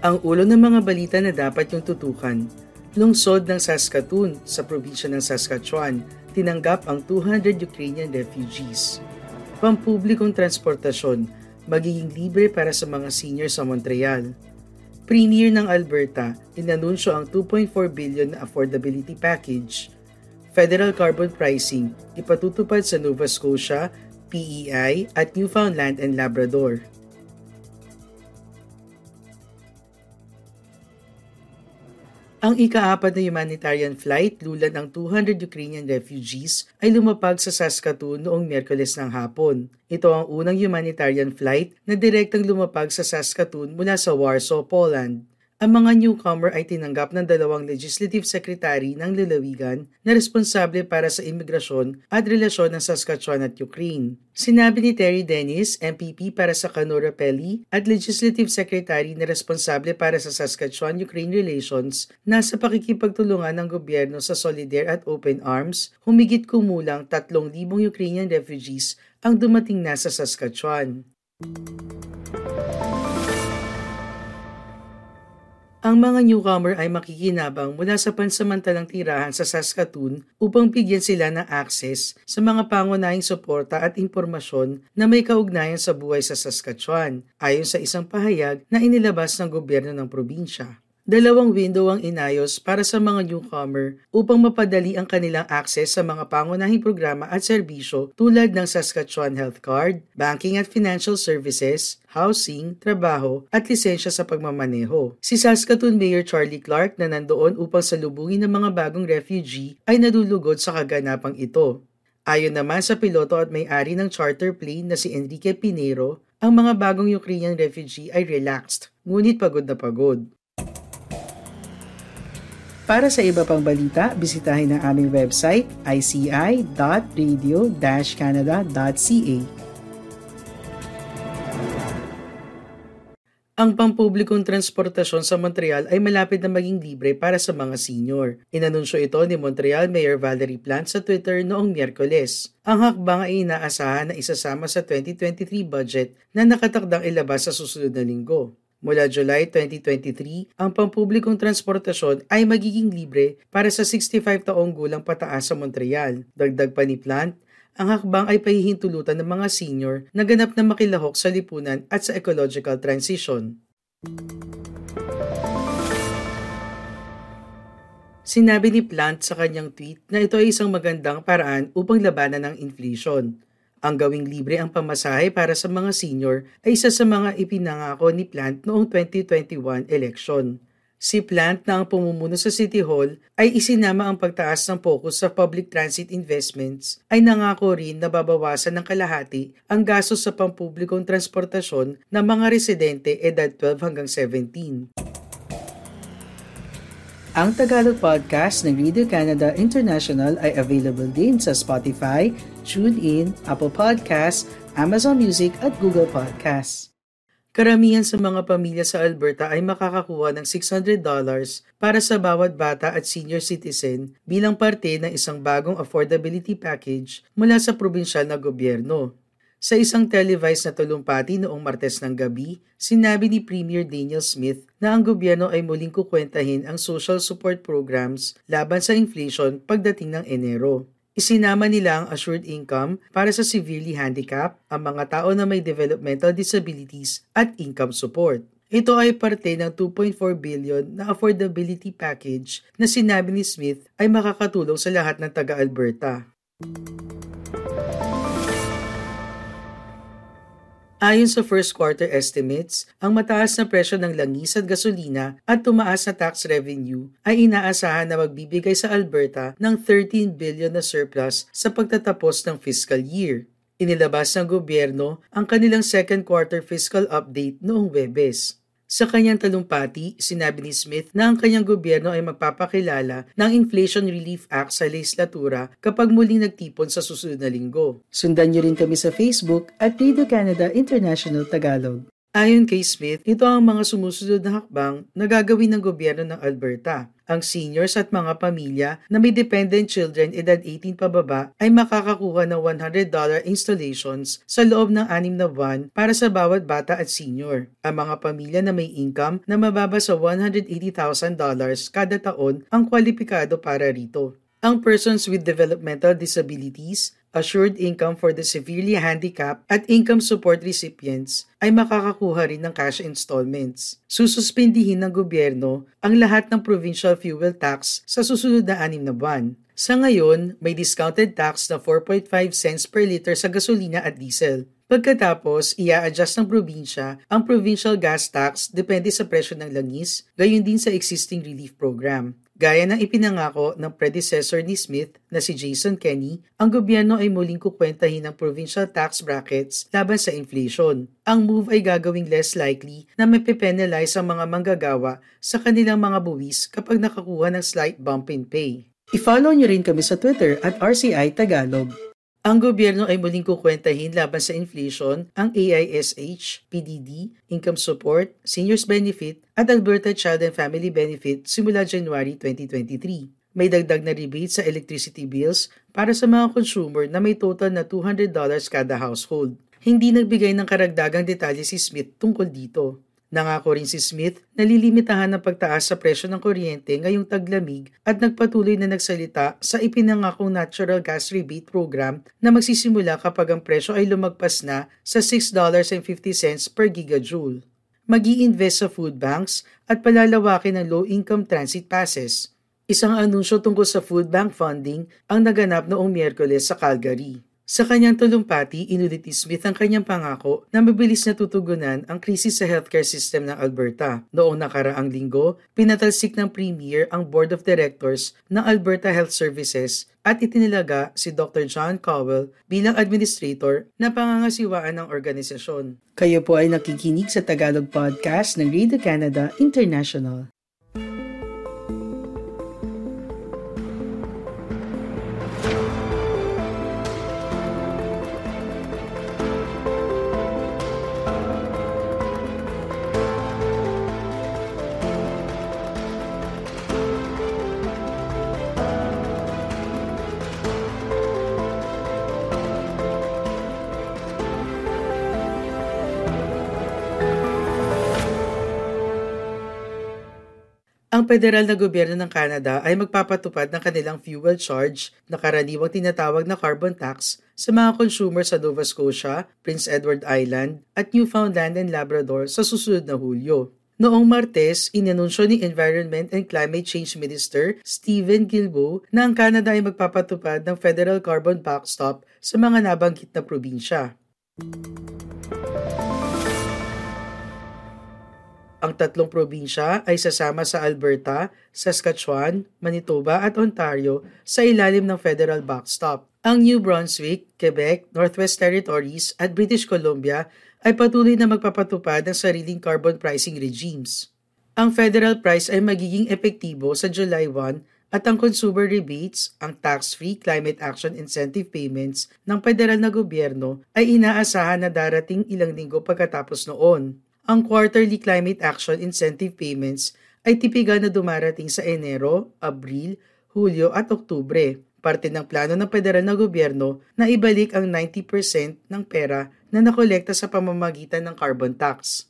Ang ulo ng mga balita na dapat yung tutukan. Lungsod ng Saskatoon sa probinsya ng Saskatchewan tinanggap ang 200 Ukrainian refugees. Pampublikong transportasyon magiging libre para sa mga senior sa Montreal. Premier ng Alberta inanunsyo ang 2.4 billion na affordability package. Federal carbon pricing ipatutupad sa Nova Scotia, PEI at Newfoundland and Labrador. Ang ikaapat na humanitarian flight lulad ng 200 Ukrainian refugees ay lumapag sa Saskatoon noong Miyerkules ng hapon. Ito ang unang humanitarian flight na direktang lumapag sa Saskatoon mula sa Warsaw, Poland. Ang mga newcomer ay tinanggap ng dalawang legislative secretary ng lalawigan na responsable para sa imigrasyon at relasyon ng Saskatchewan at Ukraine. Sinabi ni Terry Dennis, MPP para sa Canora Pelli at legislative secretary na responsable para sa Saskatchewan-Ukraine relations na sa pakikipagtulungan ng gobyerno sa Solidaire at Open Arms, humigit kumulang 3,000 Ukrainian refugees ang dumating na sa Saskatchewan. Ang mga newcomer ay makikinabang mula sa pansamantalang tirahan sa Saskatoon upang bigyan sila ng access sa mga pangunahing suporta at impormasyon na may kaugnayan sa buhay sa Saskatchewan, ayon sa isang pahayag na inilabas ng gobyerno ng probinsya. Dalawang window ang inayos para sa mga newcomer upang mapadali ang kanilang access sa mga pangunahing programa at serbisyo tulad ng Saskatchewan Health Card, banking at financial services, housing, trabaho at lisensya sa pagmamaneho. Si Saskatoon Mayor Charlie Clark na nandoon upang salubungin ng mga bagong refugee ay nadulugod sa kaganapang ito. Ayon naman sa piloto at may-ari ng charter plane na si Enrique Pinero, ang mga bagong Ukrainian refugee ay relaxed, ngunit pagod na pagod. Para sa iba pang balita, bisitahin ang aming website ici.radio-canada.ca. Ang pampublikong transportasyon sa Montreal ay malapit na maging libre para sa mga senior. Inanunsyo ito ni Montreal Mayor Valerie Plante sa Twitter noong Miyerkules. Ang hakbang ay inaasahan na isasama sa 2023 budget na nakatakdang ilabas sa susunod na linggo. Mula July 2023, ang pampublikong transportasyon ay magiging libre para sa 65 taong gulang pataas sa Montreal. Dagdag pa ni Plant, ang hakbang ay pahihintulutan ng mga senior na ganap na makilahok sa lipunan at sa ecological transition. Sinabi ni Plant sa kanyang tweet na ito ay isang magandang paraan upang labanan ng inflation. Ang gawing libre ang pamasahe para sa mga senior ay isa sa mga ipinangako ni Plant noong 2021 election. Si Plant na ang pumumuno sa City Hall ay isinama ang pagtaas ng focus sa public transit investments ay nangako rin na babawasan ng kalahati ang gastos sa pampublikong transportasyon ng mga residente edad 12 hanggang 17. Ang Tagalog Podcast ng Radio Canada International ay available din sa Spotify, TuneIn, Apple Podcasts, Amazon Music at Google Podcasts. Karamihan sa mga pamilya sa Alberta ay makakakuha ng $600 para sa bawat bata at senior citizen bilang parte ng isang bagong affordability package mula sa probinsyal na gobyerno. Sa isang televised na talumpati noong Martes ng gabi, sinabi ni Premier Daniel Smith na ang gobyerno ay muling kukwentahin ang social support programs laban sa inflation pagdating ng Enero. Isinama nila ang assured income para sa severely handicapped, ang mga tao na may developmental disabilities at income support. Ito ay parte ng 2.4 billion na affordability package na sinabi ni Smith ay makakatulong sa lahat ng taga-Alberta. Ayon sa first quarter estimates, ang mataas na presyo ng langis at gasolina at tumaas na tax revenue ay inaasahan na magbibigay sa Alberta ng 13 billion na surplus sa pagtatapos ng fiscal year. Inilabas ng gobyerno ang kanilang second quarter fiscal update noong Webes. Sa kanyang talumpati, sinabi ni Smith na ang kanyang gobyerno ay magpapakilala ng Inflation Relief Act sa legislatura kapag muling nagtipon sa susunod na linggo. Sundan niyo rin kami sa Facebook at Radio Canada International Tagalog. Ayon kay Smith, ito ang mga sumusunod na hakbang na gagawin ng gobyerno ng Alberta. Ang seniors at mga pamilya na may dependent children edad 18 pababa ay makakakuha ng $100 installations sa loob ng anim na buwan para sa bawat bata at senior. Ang mga pamilya na may income na mababa sa $180,000 kada taon ang kwalipikado para rito. Ang persons with developmental disabilities assured income for the severely handicapped at income support recipients ay makakakuha rin ng cash installments. Sususpindihin ng gobyerno ang lahat ng provincial fuel tax sa susunod na anim na buwan. Sa ngayon, may discounted tax na 4.5 cents per liter sa gasolina at diesel. Pagkatapos, ia-adjust ng probinsya ang provincial gas tax depende sa presyo ng langis, gayon din sa existing relief program. Gaya ng ipinangako ng predecessor ni Smith na si Jason Kenney, ang gobyerno ay muling kukwentahin ng provincial tax brackets laban sa inflation. Ang move ay gagawing less likely na mapipenalize ang mga manggagawa sa kanilang mga buwis kapag nakakuha ng slight bump in pay. I-follow nyo rin kami sa Twitter at RCI Tagalog. Ang gobyerno ay muling kukwentahin laban sa inflation ang AISH, PDD, Income Support, Seniors Benefit at Alberta Child and Family Benefit simula January 2023. May dagdag na rebate sa electricity bills para sa mga consumer na may total na $200 kada household. Hindi nagbigay ng karagdagang detalye si Smith tungkol dito. Nangako rin si Smith na lilimitahan ng pagtaas sa presyo ng kuryente ngayong taglamig at nagpatuloy na nagsalita sa ipinangakong natural gas rebate program na magsisimula kapag ang presyo ay lumagpas na sa $6.50 per gigajoule. mag invest sa food banks at palalawakin ang low-income transit passes. Isang anunsyo tungkol sa food bank funding ang naganap noong Miyerkules sa Calgary. Sa kanyang tulumpati, inulit ni Smith ang kanyang pangako na mabilis na tutugunan ang krisis sa healthcare system ng Alberta. Noong nakaraang linggo, pinatalsik ng Premier ang Board of Directors ng Alberta Health Services at itinilaga si Dr. John Cowell bilang administrator na pangangasiwaan ng organisasyon. Kayo po ay nakikinig sa Tagalog Podcast ng Radio Canada International. Ang federal na gobyerno ng Canada ay magpapatupad ng kanilang fuel charge na karaniwang tinatawag na carbon tax sa mga consumer sa Nova Scotia, Prince Edward Island at Newfoundland and Labrador sa susunod na Hulyo. Noong Martes, inanunsyo ni Environment and Climate Change Minister Stephen Guilbeault na ang Canada ay magpapatupad ng federal carbon backstop sa mga nabanggit na probinsya. Ang tatlong probinsya ay sasama sa Alberta, Saskatchewan, Manitoba at Ontario sa ilalim ng federal backstop. Ang New Brunswick, Quebec, Northwest Territories at British Columbia ay patuloy na magpapatupad ng sariling carbon pricing regimes. Ang federal price ay magiging epektibo sa July 1 at ang consumer rebates, ang tax-free climate action incentive payments ng federal na gobyerno ay inaasahan na darating ilang linggo pagkatapos noon. Ang quarterly climate action incentive payments ay tipikal na dumarating sa Enero, Abril, Hulyo at Oktubre. Parte ng plano ng federal na gobyerno na ibalik ang 90% ng pera na nakolekta sa pamamagitan ng carbon tax.